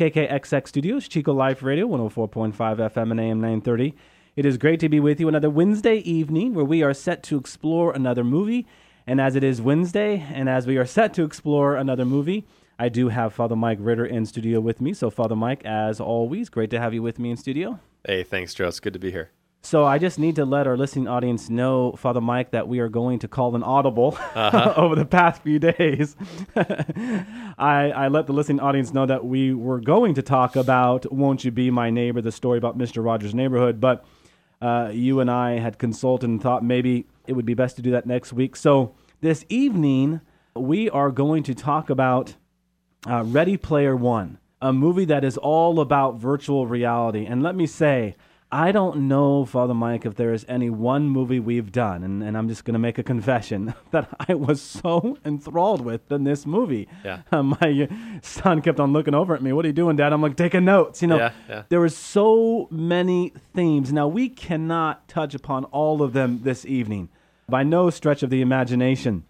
KKXX Studios, Chico Life Radio, 104.5 FM and AM 930. It is great to be with you another Wednesday evening where we are set to explore another movie. And as it is Wednesday, and as we are set to explore another movie, I do have Father Mike Ritter in studio with me. So, Father Mike, as always, great to have you with me in studio. Hey, thanks, Joe. It's good to be here. So I just need to let our listening audience know, Father Mike, that we are going to call an audible uh-huh. over the past few days. I, I let the listening audience know that we were going to talk about "Won't You Be My Neighbor," the story about Mister Rogers' Neighborhood, but uh, you and I had consulted and thought maybe it would be best to do that next week. So this evening we are going to talk about uh, Ready Player One, a movie that is all about virtual reality. And let me say I don't know, Father Mike, if there is any one movie we've done, and, and I'm just going to make a confession that I was so enthralled with in this movie. Yeah. Uh, my son kept on looking over at me. What are you doing, Dad? I'm like, taking notes. You know, yeah, yeah. there were so many themes. Now, we cannot touch upon all of them this evening by no stretch of the imagination.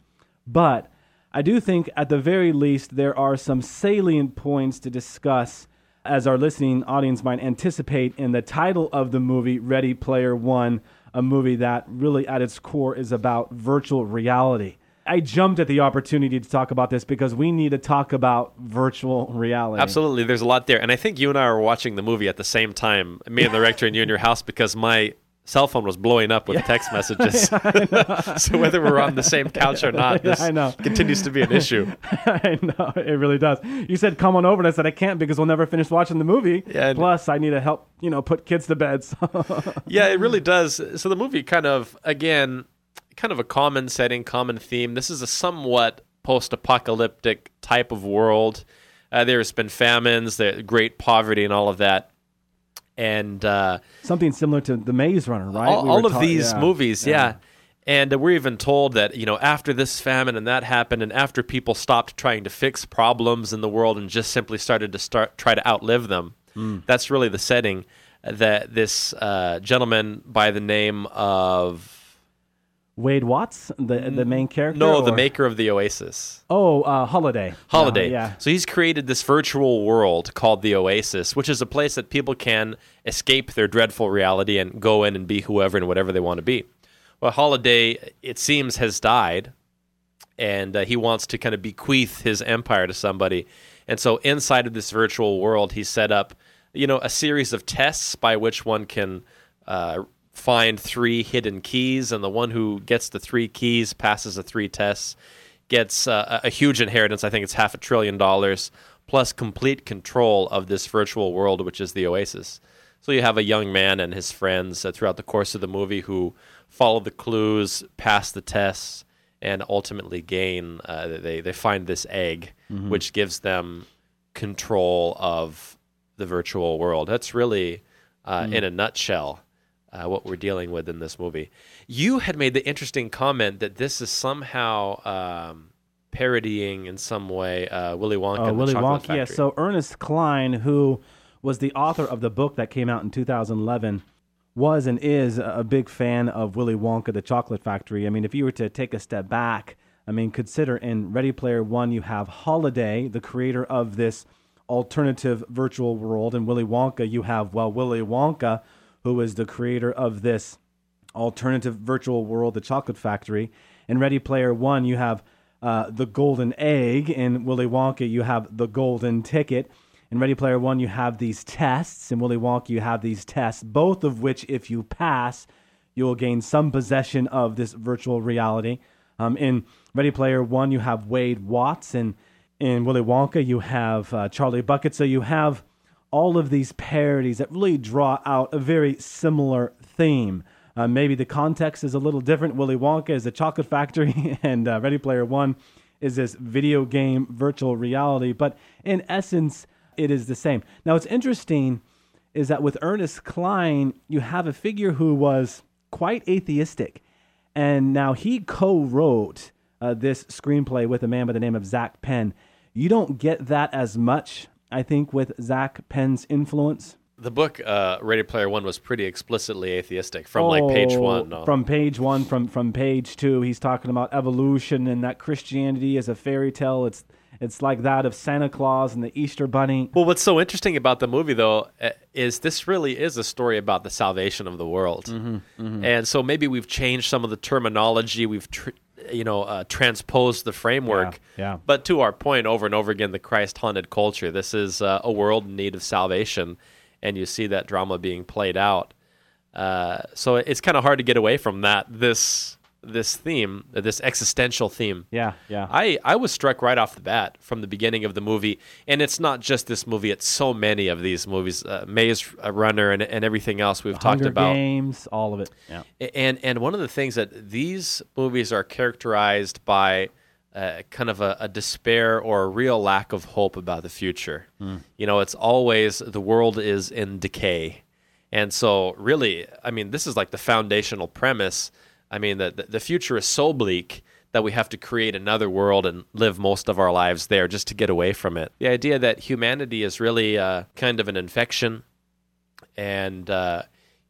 But I do think, at the very least, there are some salient points to discuss as our listening audience might anticipate in the title of the movie, Ready Player One, a movie that really at its core is about virtual reality. I jumped at the opportunity to talk about this because we need to talk about virtual reality. Absolutely. There's a lot there. And I think you and I were watching the movie at the same time, me and the rector and you in your house, because my cell phone was blowing up with yeah. text messages. so whether we're on the same couch or not, this I know. continues to be an issue. I know it really does. You said come on over, and I said I can't because we'll never finish watching the movie. Yeah, Plus, I need to help you know put kids to bed. So. yeah, it really does. So the movie kind of again, kind of a common setting, common theme. This is a somewhat post-apocalyptic type of world. Uh, there's been famines, the great poverty, and all of that and uh, something similar to the Maze Runner, right? All, we all of ta- these yeah, movies, yeah. yeah. And uh, we're even told that you know after this famine and that happened, and after people stopped trying to fix problems in the world and just simply started to start try to outlive them, mm. that's really the setting that this uh, gentleman by the name of Wade Watts, the the main character? No, or? the maker of the Oasis. Oh, uh, Halliday. Halliday. Uh, yeah. So he's created this virtual world called the Oasis, which is a place that people can escape their dreadful reality and go in and be whoever and whatever they want to be. Well, Halliday, it seems, has died, and uh, he wants to kind of bequeath his empire to somebody. And so inside of this virtual world, he set up, you know, a series of tests by which one can uh, find three hidden keys, and the one who gets the three keys passes the three tests, gets uh, a huge inheritance. I think it's half a trillion dollars, plus complete control of this virtual world, which is the Oasis. So you have a young man and his friends uh, throughout the course of the movie who follow the clues, pass the tests, and ultimately gain. Uh, they they find this egg, mm-hmm. which gives them control of the virtual world. That's really, uh, mm. in a nutshell, uh, what we're dealing with in this movie. You had made the interesting comment that this is somehow um, parodying in some way uh, Willy Wonka. Oh, Willy Wonka, Factory. yeah. So Ernest Cline, who was the author of the book that came out in 2011, was and is a big fan of Willy Wonka, the Chocolate Factory. I mean, if you were to take a step back, I mean, consider in Ready Player One, you have Halliday, the creator of this alternative virtual world, and Willy Wonka, you have well, Willy Wonka who is the creator of this alternative virtual world, the Chocolate Factory. In Ready Player One, you have uh, the golden egg. In Willy Wonka, you have the golden ticket. In Ready Player One, you have these tests. In Willy Wonka, you have these tests, both of which, if you pass, you will gain some possession of this virtual reality. Um, in Ready Player One, you have Wade Watts. And in Willy Wonka, you have uh, Charlie Bucket. So you have all of these parodies that really draw out a very similar theme. Uh, maybe the context is a little different. Willy Wonka is a chocolate factory, and uh, Ready Player One is this video game virtual reality. But in essence, it is the same. Now, it's interesting is that with Ernest Cline, you have a figure who was quite atheistic. And now he co wrote uh, this screenplay with a man by the name of Zak Penn. You don't get that as much, I think, with Zak Penn's influence. The book uh, Ready Player One was pretty explicitly atheistic from like page one. no. From page one, from from page two, he's talking about evolution and that Christianity is a fairy tale. It's it's like that of Santa Claus and the Easter Bunny. Well, what's so interesting about the movie, though, uh, is this really is a story about the salvation of the world, Mm-hmm, and so maybe we've changed some of the terminology, we've tr- you know uh, transposed the framework. Yeah, yeah. But to our point, over and over again, the Christ-haunted culture. This is uh, a world in need of salvation, and you see that drama being played out. Uh, so it's kind of hard to get away from that. This this theme, this existential theme. Yeah, yeah. I, I was struck right off the bat from the beginning of the movie, and it's not just this movie; it's so many of these movies, uh, Maze Runner and, and everything else we've talked about. Games, all of it. Yeah. And and one of the things that these movies are characterized by, uh, kind of a, a despair or a real lack of hope about the future. You know, it's always the world is in decay, and so really, I mean, this is like the foundational premise. I mean, the the, the future is so bleak that we have to create another world and live most of our lives there just to get away from it. The idea that humanity is really uh, kind of an infection and uh,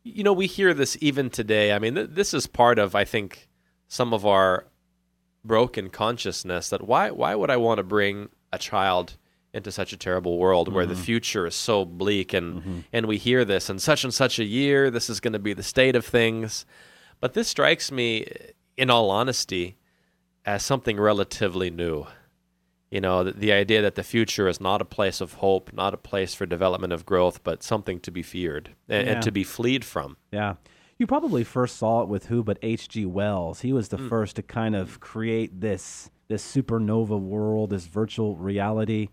you know we hear this even today. I mean, th- this is part of I think some of our broken consciousness that why why would I want to bring a child into such a terrible world where the future is so bleak and and we hear this in such and such a year this is going to be the state of things but this strikes me in all honesty as something relatively new you know the, the idea that the future is not a place of hope not a place for development of growth but something to be feared and, Yeah. and to be fleed from Yeah. You probably first saw it with who but H.G. Wells. He was the hmm. first to kind of create this this supernova world, this virtual reality.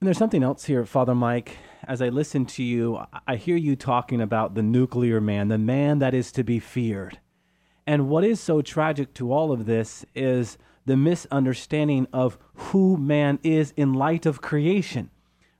And there's something else here, Father Mike. As I listen to you, I hear you talking about the nuclear man, the man that is to be feared. And what is so tragic to all of this is the misunderstanding of who man is in light of creation,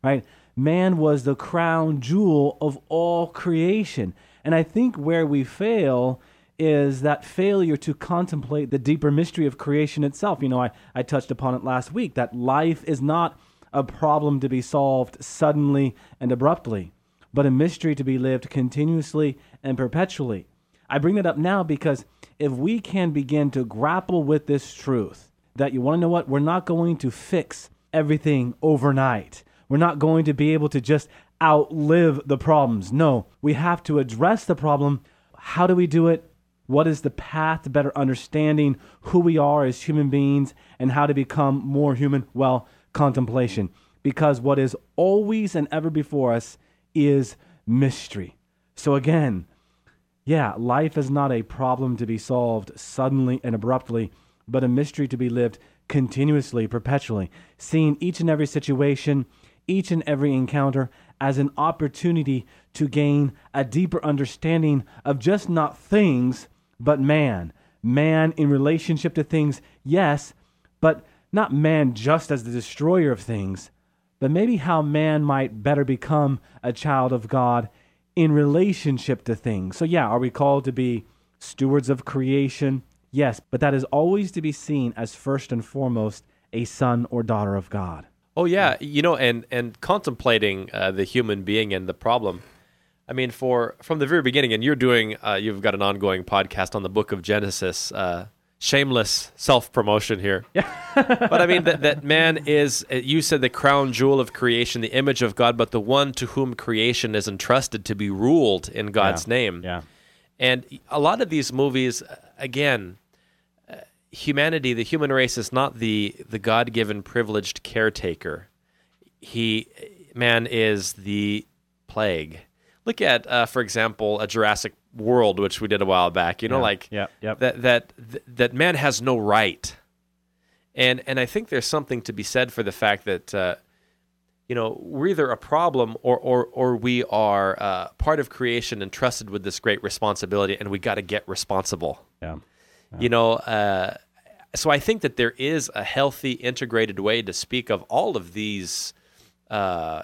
right? Man was the crown jewel of all creation. And I think where we fail is that failure to contemplate the deeper mystery of creation itself. You know, I, I touched upon it last week that life is not a problem to be solved suddenly and abruptly, but a mystery to be lived continuously and perpetually. I bring that up now because if we can begin to grapple with this truth, that you want to know what? We're not going to fix everything overnight. We're not going to be able to just outlive the problems. No, we have to address the problem. How do we do it? What is the path to better understanding who we are as human beings and how to become more human? Well, contemplation. Because what is always and ever before us is mystery. So, again, yeah, life is not a problem to be solved suddenly and abruptly, but a mystery to be lived continuously, perpetually, seeing each and every situation, each and every encounter as an opportunity to gain a deeper understanding of just not things, but man. Man in relationship to things, yes, but not man just as the destroyer of things, but maybe how man might better become a child of God in relationship to things. So, yeah, are we called to be stewards of creation? Yes, but that is always to be seen as first and foremost a son or daughter of God. Oh yeah, you know, and and contemplating uh, the human being and the problem. I mean, for from the very beginning, and you're doing, uh, you've got an ongoing podcast on the Book of Genesis. Uh, shameless self promotion here. Yeah. but I mean that that man is. uh, You said the crown jewel of creation, the image of God, but the one to whom creation is entrusted to be ruled in God's name. Yeah. And a lot of these movies, uh, again, uh, humanity, the human race, is not the the God given privileged caretaker. He, man, is the plague. Look at, uh, for example, a Jurassic World, which we did a while back. You know, Yeah. like yep. that that that man has no right. And and I think there's something to be said for the fact that. Uh, you know, we're either a problem or or or we are uh, part of creation entrusted with this great responsibility, and we got to get responsible. Yeah. You know, uh, so I think that there is a healthy, integrated way to speak of all of these uh,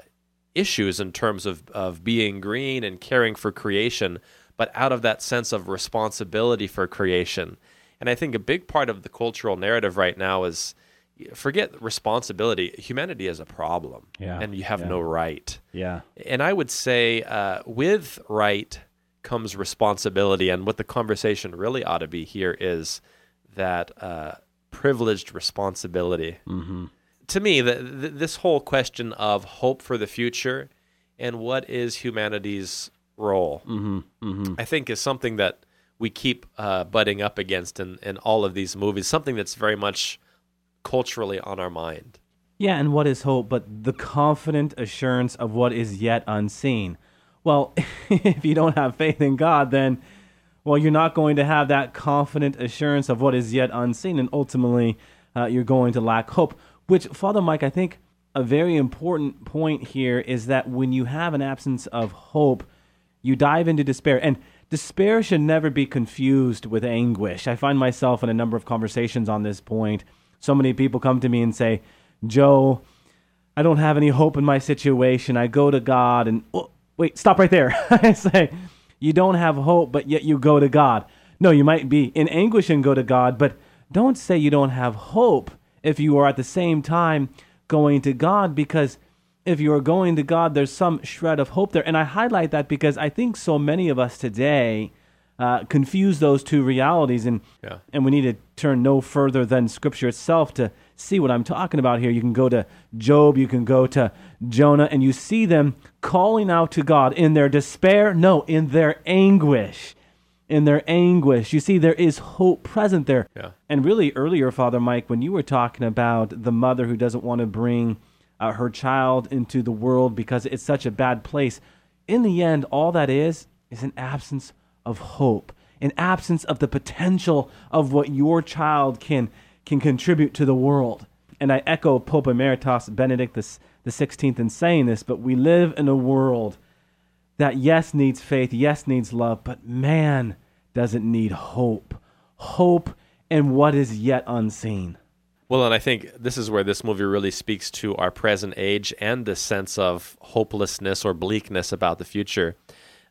issues in terms of, of being green and caring for creation, but out of that sense of responsibility for creation. And I think a big part of the cultural narrative right now is forget responsibility. Humanity is a problem, Yeah, and you have yeah. no right. Yeah. And I would say uh, with right comes responsibility. And what the conversation really ought to be here is that uh, privileged responsibility. Mm-hmm. To me, the, the, this whole question of hope for the future and what is humanity's role, Mm-hmm. I think is something that we keep uh, butting up against in, in all of these movies, something that's very much culturally on our mind. Yeah, and what is hope but the confident assurance of what is yet unseen? Well, if you don't have faith in God, then, well, you're not going to have that confident assurance of what is yet unseen, and ultimately, uh, you're going to lack hope. Which, Father Mike, I think a very important point here is that when you have an absence of hope, you dive into despair. And despair should never be confused with anguish. I find myself in a number of conversations on this point. So many people come to me and say, Joe, I don't have any hope in my situation. I go to God and, oh, wait, stop right there. I say, you don't have hope, but yet you go to God. No, you might be in anguish and go to God, but don't say you don't have hope if you are at the same time going to God because if you are going to God, there's some shred of hope there. And I highlight that because I think so many of us today uh, confuse those two realities, and Yeah. and we need to turn no further than Scripture itself to see what I'm talking about here. You can go to Job, you can go to Jonah, and you see them calling out to God in their despair. No, in their anguish. In their anguish. You see, there is hope present there. Yeah. And really, earlier, Father Mike, when you were talking about the mother who doesn't want to bring uh, her child into the world because it's such a bad place, in the end, all that is is an absence of hope, an absence of the potential of what your child can can contribute to the world. And I echo Pope Emeritus Benedict the, the 16th in saying this, but we live in a world that yes needs faith, yes needs love, but man doesn't need hope. Hope in what is yet unseen. Well, and I think this is where this movie really speaks to our present age and the sense of hopelessness or bleakness about the future.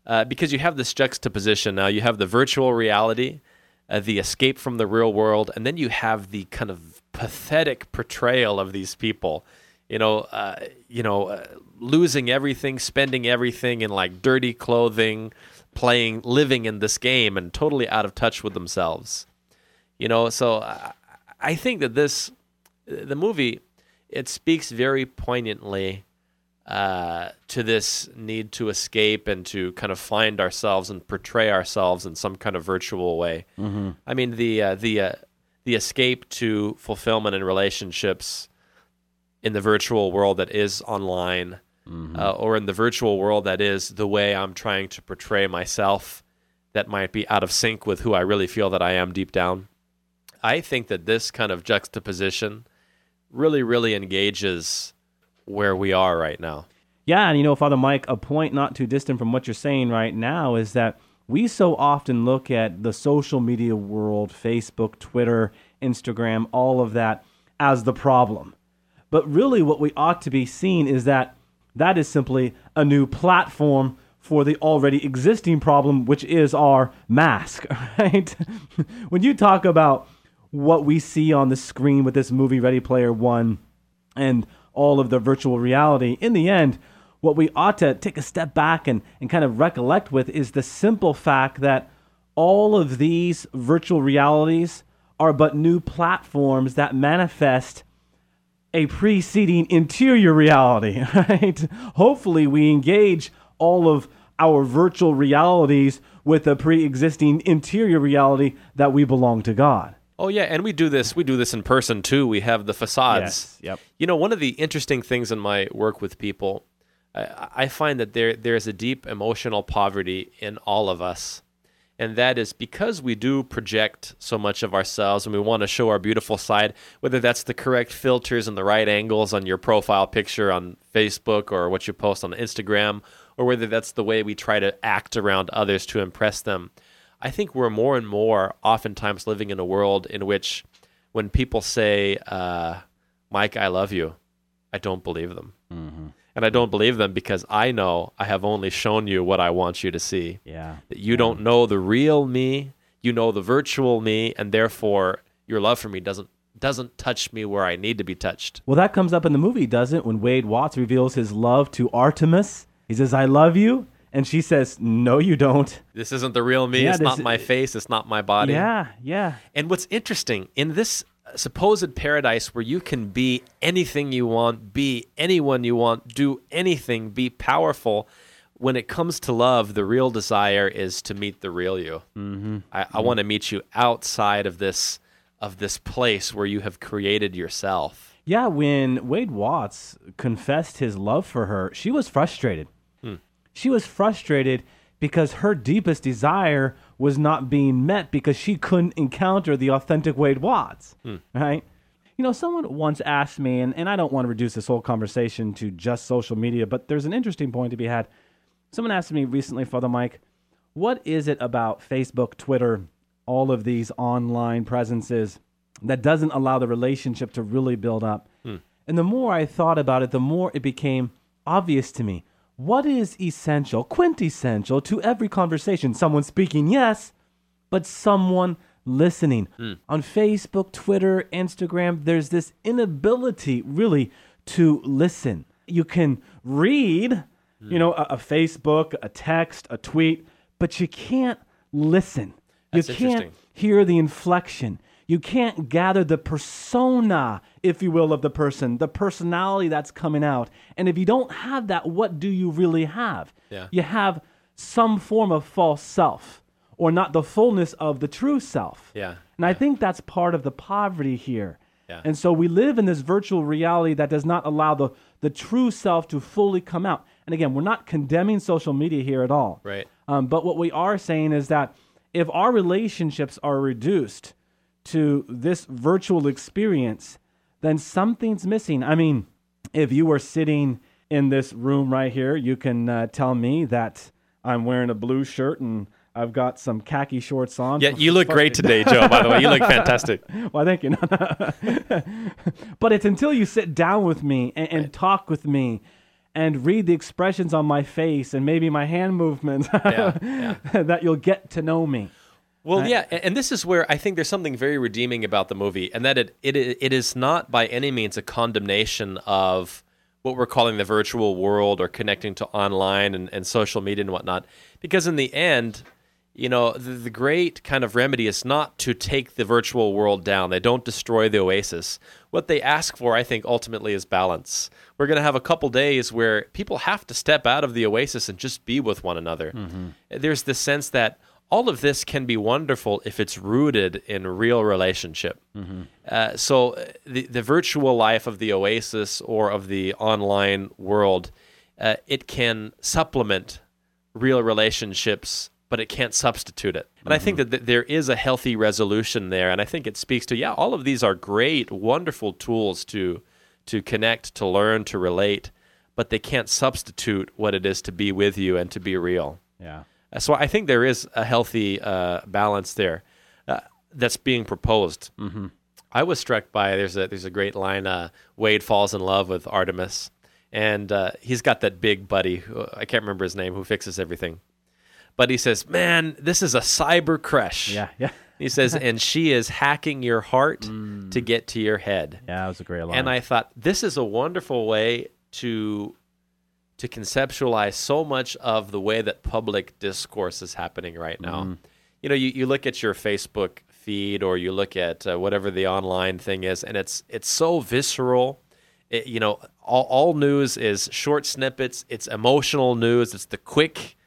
Uh, because you have this juxtaposition now. You have the virtual reality, uh, the escape from the real world, and then you have the kind of pathetic portrayal of these people. You know, uh, you know, uh, losing everything, spending everything in like dirty clothing, playing, living in this game, and totally out of touch with themselves. You know, so I, I think that this, the movie, it speaks very poignantly uh, to this need to escape and to kind of find ourselves and portray ourselves in some kind of virtual way. Mm-hmm. I mean, the uh, the uh, the escape to fulfillment in relationships in the virtual world that is online, uh, or in the virtual world that is the way I'm trying to portray myself, that might be out of sync with who I really feel that I am deep down. I think that this kind of juxtaposition really, really engages where we are right now. Yeah, and you know, Father Mike, a point not too distant from what you're saying right now is that we so often look at the social media world, Facebook, Twitter, Instagram, all of that as the problem. But really, what we ought to be seeing is that that is simply a new platform for the already existing problem, which is our mask, right? when you talk about what we see on the screen with this movie, Ready Player One, and all of the virtual reality, in the end, what we ought to take a step back and, and kind of recollect with is the simple fact that all of these virtual realities are but new platforms that manifest a preceding interior reality, right? Hopefully, we engage all of our virtual realities with a pre existing interior reality that we belong to God. Oh yeah, and we do this. We do this in person too. We have the facades. Yes, yep. You know, one of the interesting things in my work with people, I, I find that there there is a deep emotional poverty in all of us, and that is because we do project so much of ourselves, and we want to show our beautiful side. Whether that's the correct filters and the right angles on your profile picture on Facebook or what you post on Instagram, or whether that's the way we try to act around others to impress them. I think we're more and more oftentimes living in a world in which when people say, uh, Mike, I love you, I don't believe them. And I don't believe them because I know I have only shown you what I want you to see. Yeah. That you don't know the real me, you know the virtual me, and therefore your love for me doesn't doesn't touch me where I need to be touched. Well, that comes up in the movie, doesn't it? When Wade Watts reveals his love to Artemis, he says, "I love you," and she says, "No, you don't." This isn't the real me. Yeah, it's not my face. It's not my body. Yeah, yeah, And what's interesting in this supposed paradise where you can be anything you want, be anyone you want, do anything, be powerful, when it comes to love, the real desire is to meet the real you. Mm-hmm. I, I want to meet you outside of this of this place where you have created yourself. yeah. When Wade Watts confessed his love for her, she was frustrated. She was frustrated because her deepest desire was not being met because she couldn't encounter the authentic Wade Watts, hmm. right? You know, someone once asked me, and, and I don't want to reduce this whole conversation to just social media, but there's an interesting point to be had. Someone asked me recently, Father Mike, what is it about Facebook, Twitter, all of these online presences that doesn't allow the relationship to really build up? Hmm. And the more I thought about it, the more it became obvious to me. What is essential, quintessential to every conversation? Someone speaking, yes, but someone listening. Hmm. On Facebook, Twitter, Instagram, there's this inability really to listen. You can read, you hmm. know, a, a Facebook, a text, a tweet, but you can't listen. That's you can't hear the inflection. You can't gather the persona, if you will, of the person, the personality that's coming out. And if you don't have that, what do you really have? Yeah. You have some form of false self or not the fullness of the true self. Yeah. And I think that's part of the poverty here. Yeah. And so we live in this virtual reality that does not allow the, the true self to fully come out. And again, we're not condemning social media here at all. Right. Um, but what we are saying is that if our relationships are reduced to this virtual experience, then something's missing. I mean, if you were sitting in this room right here, you can uh, tell me that I'm wearing a blue shirt and I've got some khaki shorts on. Yeah, you look great today, Joe, by the way. You look fantastic. Well, thank you. but it's until you sit down with me and, and talk with me and read the expressions on my face and maybe my hand movements Yeah, that you'll get to know me. Well, yeah, and this is where I think there's something very redeeming about the movie, and that it it it is not by any means a condemnation of what we're calling the virtual world or connecting to online and, and social media and whatnot, because in the end, you know, the, the great kind of remedy is not to take the virtual world down. They don't destroy the oasis. What they ask for, I think, ultimately is balance. We're going to have a couple days where people have to step out of the oasis and just be with one another. Mm-hmm. There's this sense that all of this can be wonderful if it's rooted in real relationship. Uh, so uh, the the virtual life of the oasis or of the online world, uh, it can supplement real relationships, but it can't substitute it. And I think that th- there is a healthy resolution there, and I think it speaks to yeah, all of these are great, wonderful tools to to connect, to learn, to relate, but they can't substitute what it is to be with you and to be real. Yeah. So I think there is a healthy uh, balance there uh, that's being proposed. Mm-hmm. I was struck by there's a there's a great line. Uh, Wade falls in love with Artemis, and uh, he's got that big buddy. Who, I can't remember his name, who fixes everything. But he says, "Man, this is a cyber crush." Yeah. Yeah. He says, and she is hacking your heart to get to your head. Yeah, that was a great line. And I thought this is a wonderful way to to conceptualize so much of the way that public discourse is happening right now. You know, you, you look at your Facebook feed or you look at uh, whatever the online thing is, and it's it's so visceral. It, you know, all, all news is short snippets. It's emotional news. It's the quick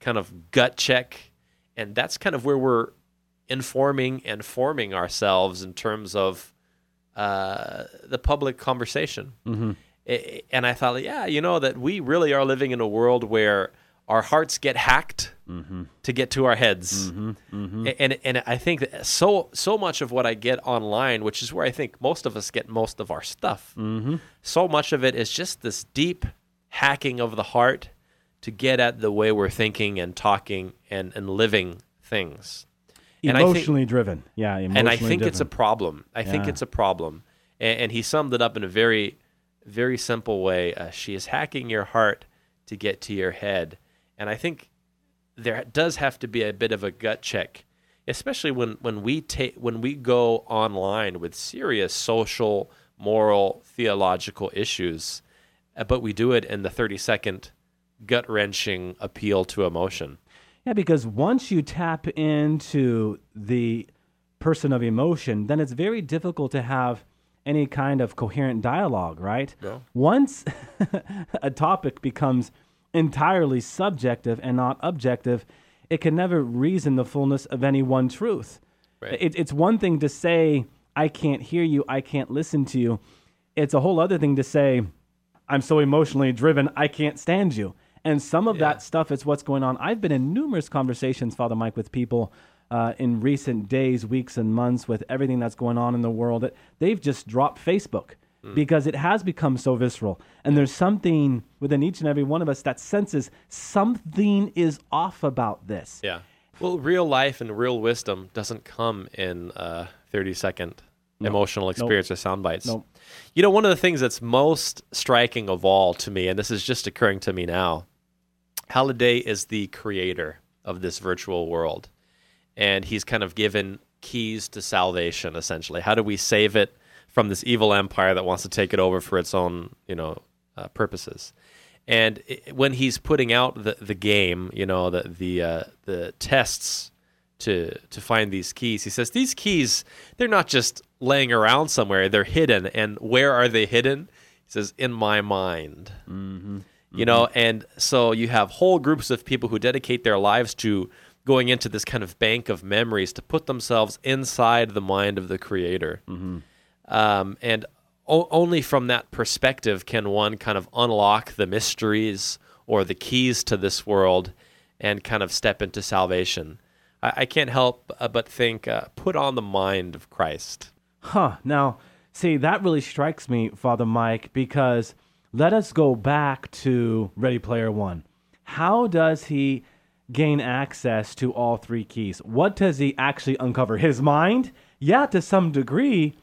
kind of gut check, and that's kind of where we're informing and forming ourselves in terms of uh, the public conversation. I- And I thought, yeah, you know, that we really are living in a world where our hearts get hacked mm-hmm. to get to our heads. Mm-hmm. Mm-hmm. A- And and I think that so so much of what I get online, which is where I think most of us get most of our stuff, so much of it is just this deep hacking of the heart to get at the way we're thinking and talking and, and living things. I think- emotionally driven. Yeah. Emotionally and I think it's a problem. I think it's a problem. And, and he summed it up in a very very simple way. Uh, she is hacking your heart to get to your head, and I think there does have to be a bit of a gut check, especially when when we take when we go online with serious social, moral, theological issues, uh, but we do it in the thirty second gut wrenching appeal to emotion. Yeah, because once you tap into the person of emotion, then it's very difficult to have any kind of coherent dialogue, right? No. Once a topic becomes entirely subjective and not objective, it can never reason the fullness of any one truth. Right. It, it's one thing to say, I can't hear you, I can't listen to you. It's a whole other thing to say, I'm so emotionally driven, I can't stand you. And some of Yeah. that stuff is what's going on. I've been in numerous conversations, Father Mike, with people uh, in recent days, weeks, and months with everything that's going on in the world. They've just dropped Facebook because it has become so visceral. And there's something within each and every one of us that senses something is off about this. Yeah. Well, real life and real wisdom doesn't come in uh, 30 second emotional experience or sound bites. Nope. You know, one of the things that's most striking of all to me, and this is just occurring to me now, Halliday is the creator of this virtual world. And he's kind of given keys to salvation, essentially. How do we save it from this evil empire that wants to take it over for its own, you know, uh, purposes? And i when he's putting out the, the game, you know, the the uh, the tests to to find these keys, he says these keys they're not just laying around somewhere; they're hidden. And where are they hidden? He says, "In my mind." you know and so you have whole groups of people who dedicate their lives to going into this kind of bank of memories to put themselves inside the mind of the creator um, and o- only from that perspective can one kind of unlock the mysteries or the keys to this world and kind of step into salvation i, I can't help uh, but think uh, put on the mind of christ Huh. Now, see, that really strikes me, Father Mike, because let us go back to Ready Player One. How does he gain access to all three keys? What does he actually uncover? His mind? Yeah, to some degree,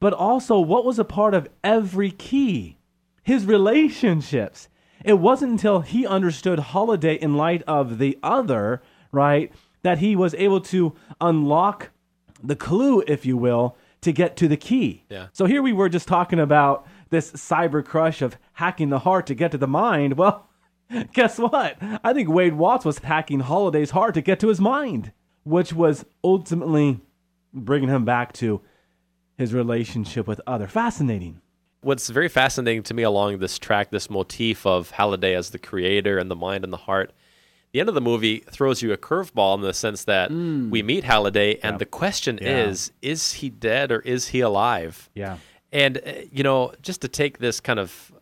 but also what was a part of every key? His relationships. It wasn't until he understood Halliday in light of the other, right, that he was able to unlock the clue, if you will, to get to the key. Yeah. So here we were just talking about this cyber crush of hacking the heart to get to the mind. Well, guess what? I think Wade Watts was hacking Halliday's heart to get to his mind, which was ultimately bringing him back to his relationship with other. Fascinating. what's very fascinating to me along this track, this motif of Halliday as the creator and the mind and the heart, the end of the movie throws you a curveball in the sense that we meet Halliday, and the question Yeah. is: Is he dead or is he alive? Yeah. And uh, you know, just to take this kind of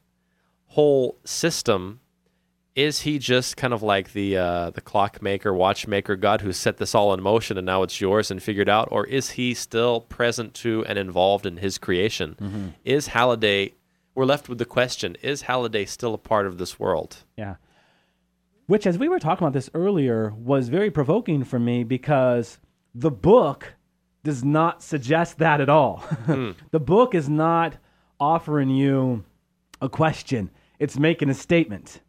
whole system, is he just kind of like the uh, the clockmaker, watchmaker God who set this all in motion and now it's yours and figured out, or is he still present to and involved in his creation? Is Halliday? We're left with the question: Is Halliday still a part of this world? Yeah. Which, as we were talking about this earlier, was very provoking for me because the book does not suggest that at all. the book is not offering you a question, it's making a statement.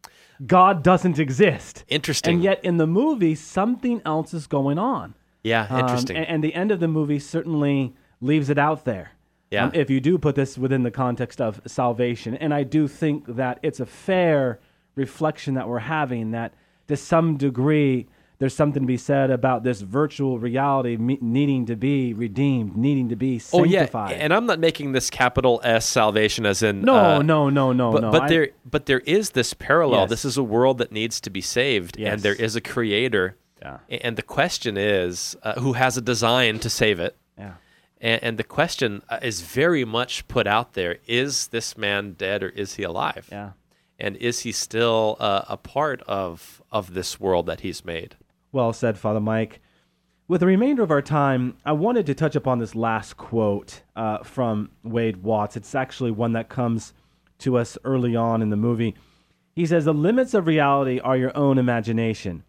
God doesn't exist. Interesting. And yet, in the movie, something else is going on. yeah, Um, interesting. and, and the end of the movie certainly leaves it out there. Yeah. Um, if you do put this within the context of salvation. And I do think that it's a fair reflection that we're having that to some degree there's something to be said about this virtual reality me- needing to be redeemed, needing to be sanctified. oh yeah, and I'm not making this capital S salvation as in no, uh, no, no, no, but, no. but I- there but there is this parallel Yes. this is a world that needs to be saved Yes. and there is a creator Yeah. And the question is uh, who has a design to save it yeah. and, and the question uh, is very much put out there is this man dead or is he alive Yeah. and is he still uh, a part of of this world that he's made Well said, Father Mike. With the remainder of our time, I wanted to touch upon this last quote uh, from Wade Watts. It's actually one that comes to us early on in the movie. He says, The limits of reality are your own imagination.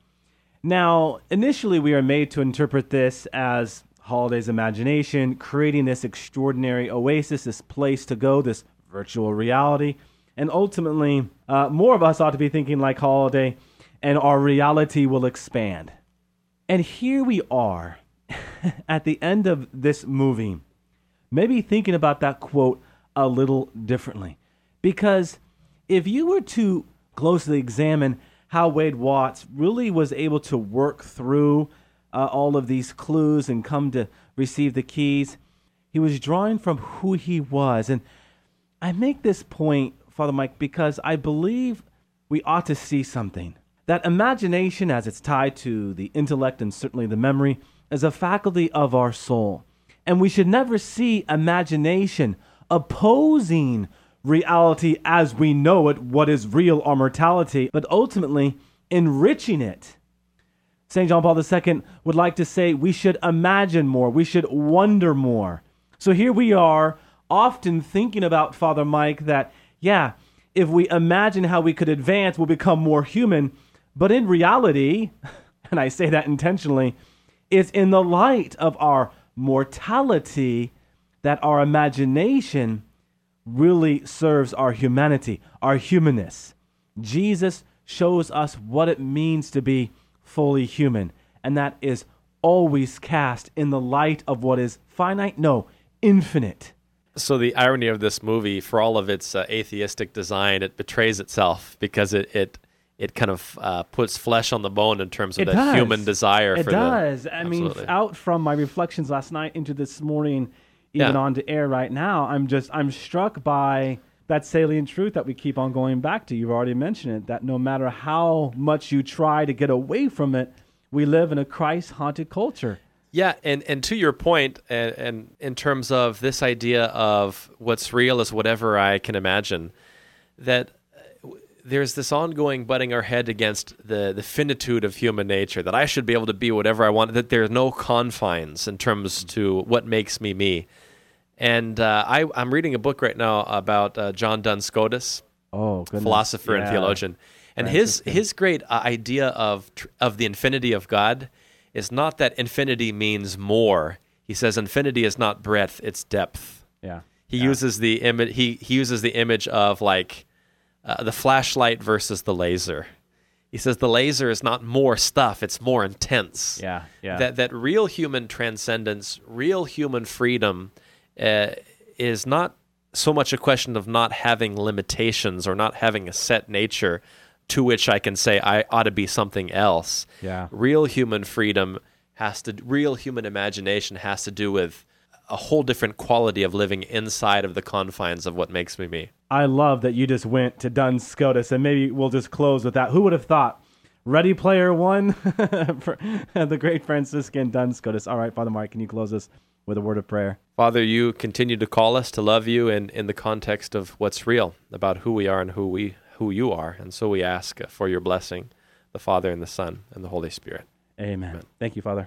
Now, initially, we are made to interpret this as Halliday's imagination, creating this extraordinary oasis, this place to go, this virtual reality. And ultimately, uh, more of us ought to be thinking like Halliday, and our reality will expand. And here we are at the end of this movie, maybe thinking about that quote a little differently. Because if you were to closely examine how Wade Watts really was able to work through uh, all of these clues and come to receive the keys, he was drawing from who he was. And I make this point, Father Mike, because I believe we ought to see something. That imagination, as it's tied to the intellect and certainly the memory, is a faculty of our soul. And we should never see imagination opposing reality as we know it, what is real or mortality, but ultimately enriching it. St. John Paul II would like to say we should imagine more, we should wonder more. So here we are, often thinking about Father Mike that, yeah, if we imagine how we could advance, we'll become more human. But in reality, and I say that intentionally, it's in the light of our mortality that our imagination really serves our humanity, our humanness. Jesus shows us what it means to be fully human, and that is always cast in the light of what is finite, no, infinite. So the irony of this movie, for all of its uh, atheistic design, it betrays itself because it it, it kind of uh, puts flesh on the bone in terms of It the does. human desire. It for does. The, I mean, out from my reflections last night into this morning, even Yeah. on to air right now, I'm just I'm struck by that salient truth that we keep on going back to. You've already mentioned it. That no matter how much you try to get away from it, we live in a Christ-haunted culture. Yeah, and, and to your point, and, and in terms of this idea of what's real is whatever I can imagine, that there's this ongoing butting our head against the, the finitude of human nature, that I should be able to be whatever I want, that there's no confines in terms to what makes me me. And uh, I, I'm reading a book right now about uh, John Duns Scotus, Oh, goodness. philosopher and theologian. And his his great uh, idea of tr- of the infinity of God is not that infinity means more. He says infinity is not breadth, it's depth. Yeah. He uses the image he, he uses the image of like uh, the flashlight versus the laser. He says the laser is not more stuff, it's more intense. Yeah. Yeah. That that real human transcendence, real human freedom uh, is not so much a question of not having limitations or not having a set nature to which I can say I ought to be something else. Yeah. Real human freedom has to real human imagination has to do with a whole different quality of living inside of the confines of what makes me me. I love that you just went to Duns Scotus, and maybe we'll just close with that. Who would have thought? Ready Player One, the great Franciscan Duns Scotus. All right, Father Mark, can you close us with a word of prayer? Father, you continue to call us to love you in, in the context of what's real about who we are and who we who you are. And so we ask for your blessing, the Father and the Son and the Holy Spirit. Amen. Thank you, Father.